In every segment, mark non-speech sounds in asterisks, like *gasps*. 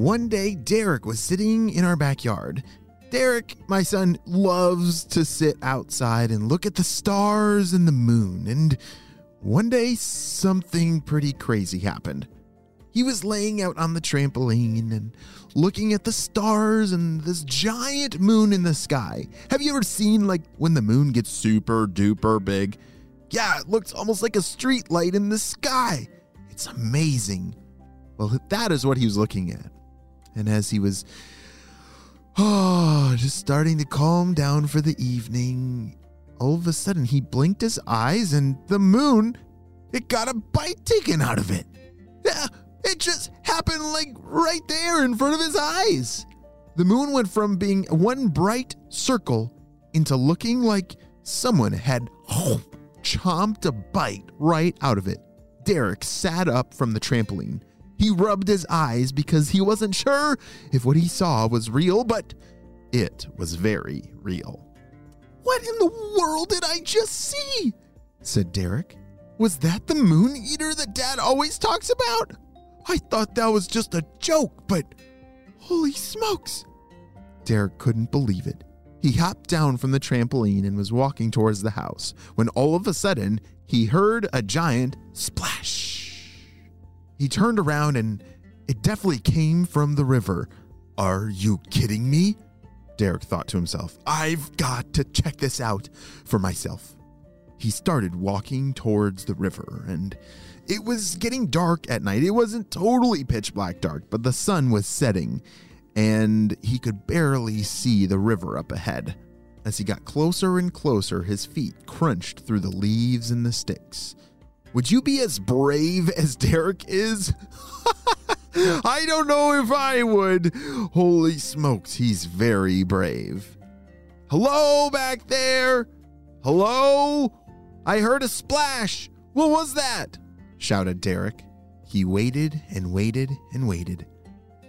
One day, Derek was sitting in our backyard. Derek, my son, loves to sit outside and look at the stars and the moon. And one day, something pretty crazy happened. He was laying out on the trampoline and looking at the stars and this giant moon in the sky. Have you ever seen, like, when the moon gets super duper big? Yeah, it looks almost like a street light in the sky. It's amazing. Well, that is what he was looking at. And as he was oh, *sighs* just starting to calm down for the evening, all of a sudden he blinked his eyes and the moon, it got a bite taken out of it. Yeah, it just happened like right there in front of his eyes. The moon went from being one bright circle into looking like someone had *sniffs* chomped a bite right out of it. Derek sat up from the trampoline he rubbed his eyes because he wasn't sure if what he saw was real, but it was very real. What in the world did I just see? said Derek. Was that the moon eater that Dad always talks about? I thought that was just a joke, but holy smokes! Derek couldn't believe it. He hopped down from the trampoline and was walking towards the house when all of a sudden he heard a giant splash. He turned around and it definitely came from the river. Are you kidding me? Derek thought to himself. I've got to check this out for myself. He started walking towards the river, and it was getting dark at night. It wasn't totally pitch black dark, but the sun was setting, and he could barely see the river up ahead. As he got closer and closer, his feet crunched through the leaves and the sticks. Would you be as brave as Derek is? *laughs* I don't know if I would. Holy smokes, he's very brave. Hello back there? Hello? I heard a splash. What was that? shouted Derek. He waited and waited and waited,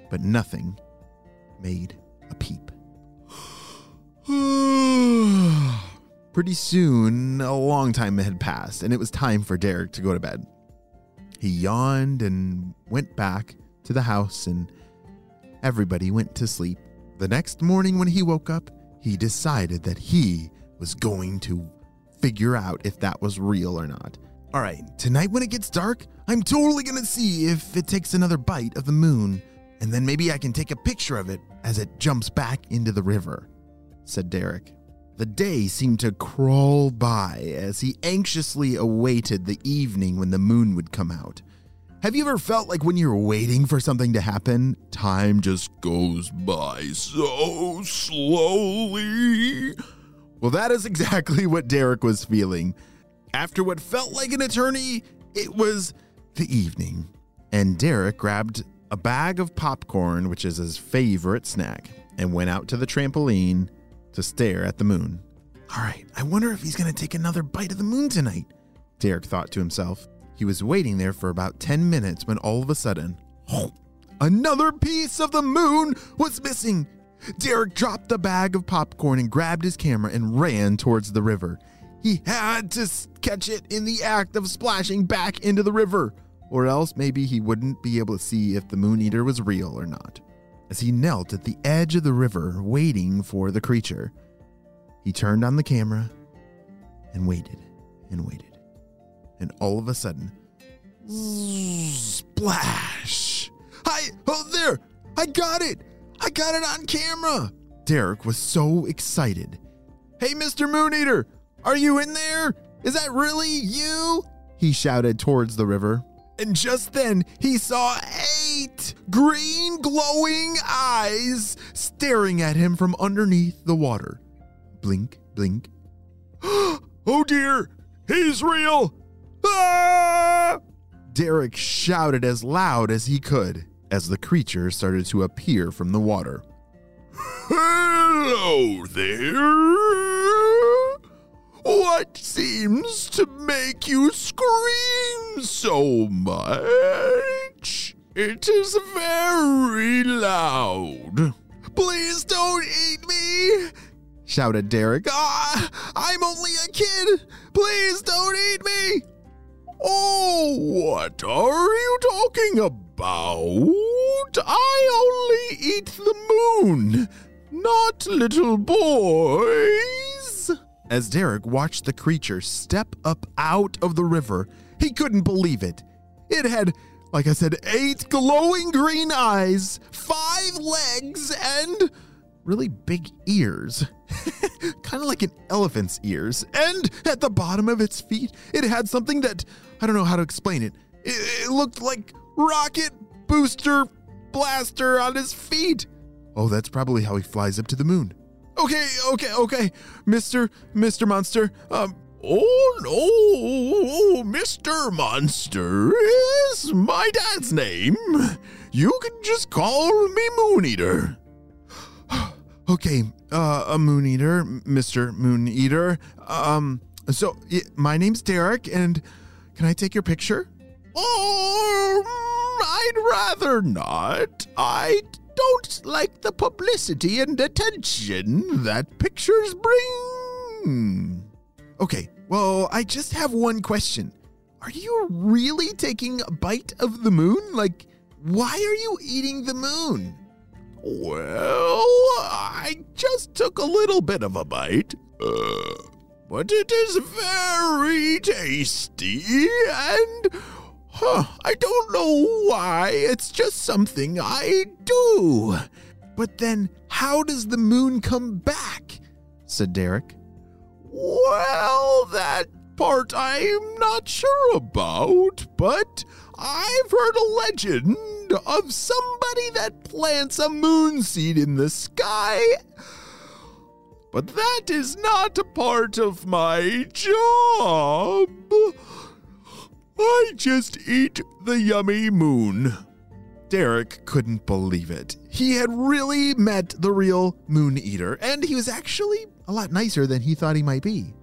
but nothing made a peep. *sighs* *sighs* Pretty soon, a long time had passed, and it was time for Derek to go to bed. He yawned and went back to the house, and everybody went to sleep. The next morning, when he woke up, he decided that he was going to figure out if that was real or not. All right, tonight when it gets dark, I'm totally gonna see if it takes another bite of the moon, and then maybe I can take a picture of it as it jumps back into the river, said Derek. The day seemed to crawl by as he anxiously awaited the evening when the moon would come out. Have you ever felt like when you're waiting for something to happen, time just goes by so slowly? Well, that is exactly what Derek was feeling. After what felt like an eternity, it was the evening, and Derek grabbed a bag of popcorn, which is his favorite snack, and went out to the trampoline to stare at the moon. All right, I wonder if he's going to take another bite of the moon tonight, Derek thought to himself. He was waiting there for about 10 minutes when all of a sudden, oh, *sniffs* another piece of the moon was missing. Derek dropped the bag of popcorn and grabbed his camera and ran towards the river. He had to catch it in the act of splashing back into the river, or else maybe he wouldn't be able to see if the moon eater was real or not as he knelt at the edge of the river waiting for the creature. He turned on the camera and waited and waited. And all of a sudden, splash! Hi, oh there! I got it! I got it on camera! Derek was so excited. Hey, Mr. Moon Eater, Are you in there? Is that really you? He shouted towards the river. And just then, he saw eight green glowing eyes staring at him from underneath the water. Blink, blink. *gasps* oh dear, he's real! Ah! Derek shouted as loud as he could as the creature started to appear from the water. *laughs* Hello there! What seems to make you scream so much? It is very loud. Please don't eat me! shouted Derek. Ah, I'm only a kid! Please don't eat me! Oh, what are you talking about? I only eat the moon, not little boys. As Derek watched the creature step up out of the river, he couldn't believe it. It had, like I said, eight glowing green eyes, five legs, and really big ears. *laughs* kind of like an elephant's ears. And at the bottom of its feet, it had something that I don't know how to explain it. It, it looked like rocket booster blaster on his feet. Oh, that's probably how he flies up to the moon. Okay, okay, okay, Mister, Mister Monster. Um, oh no, Mister Monster is my dad's name. You can just call me Moon Eater. *sighs* okay, uh, a Moon Eater, Mister Moon Eater. Um, so my name's Derek, and can I take your picture? Oh, I'd rather not. I don't like the publicity and attention that pictures bring. Okay, well, I just have one question. Are you really taking a bite of the moon? Like, why are you eating the moon? Well, I just took a little bit of a bite. Uh, but it is very tasty and huh, I don't know why. It's just something I do. But then, how does the moon come back? said Derek. Well, that part I'm not sure about, but I've heard a legend of somebody that plants a moon seed in the sky. But that is not a part of my job. I just eat the yummy moon. Derek couldn't believe it. He had really met the real moon eater, and he was actually a lot nicer than he thought he might be.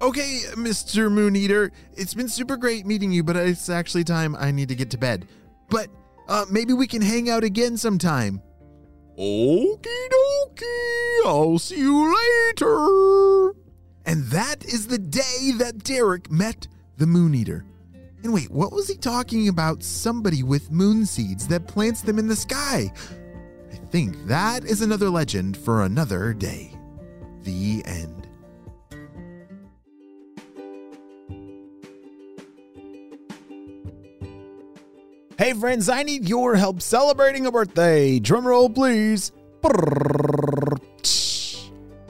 Okay, Mr. Moon Eater, it's been super great meeting you, but it's actually time I need to get to bed. But uh, maybe we can hang out again sometime. Okie dokie, I'll see you later. And that is the day that Derek met the Moon Eater. And wait, what was he talking about? Somebody with moon seeds that plants them in the sky. I think that is another legend for another day. The end. Hey friends, I need your help celebrating a birthday. Drum roll, please.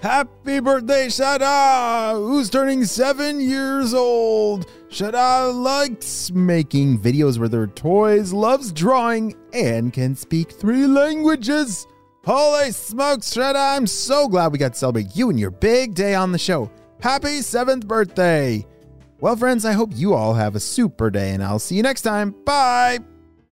Happy birthday, Shada! Who's turning seven years old? Shada likes making videos with her toys, loves drawing, and can speak three languages. Holy smokes, Shada! I'm so glad we got to celebrate you and your big day on the show. Happy seventh birthday! Well, friends, I hope you all have a super day, and I'll see you next time. Bye!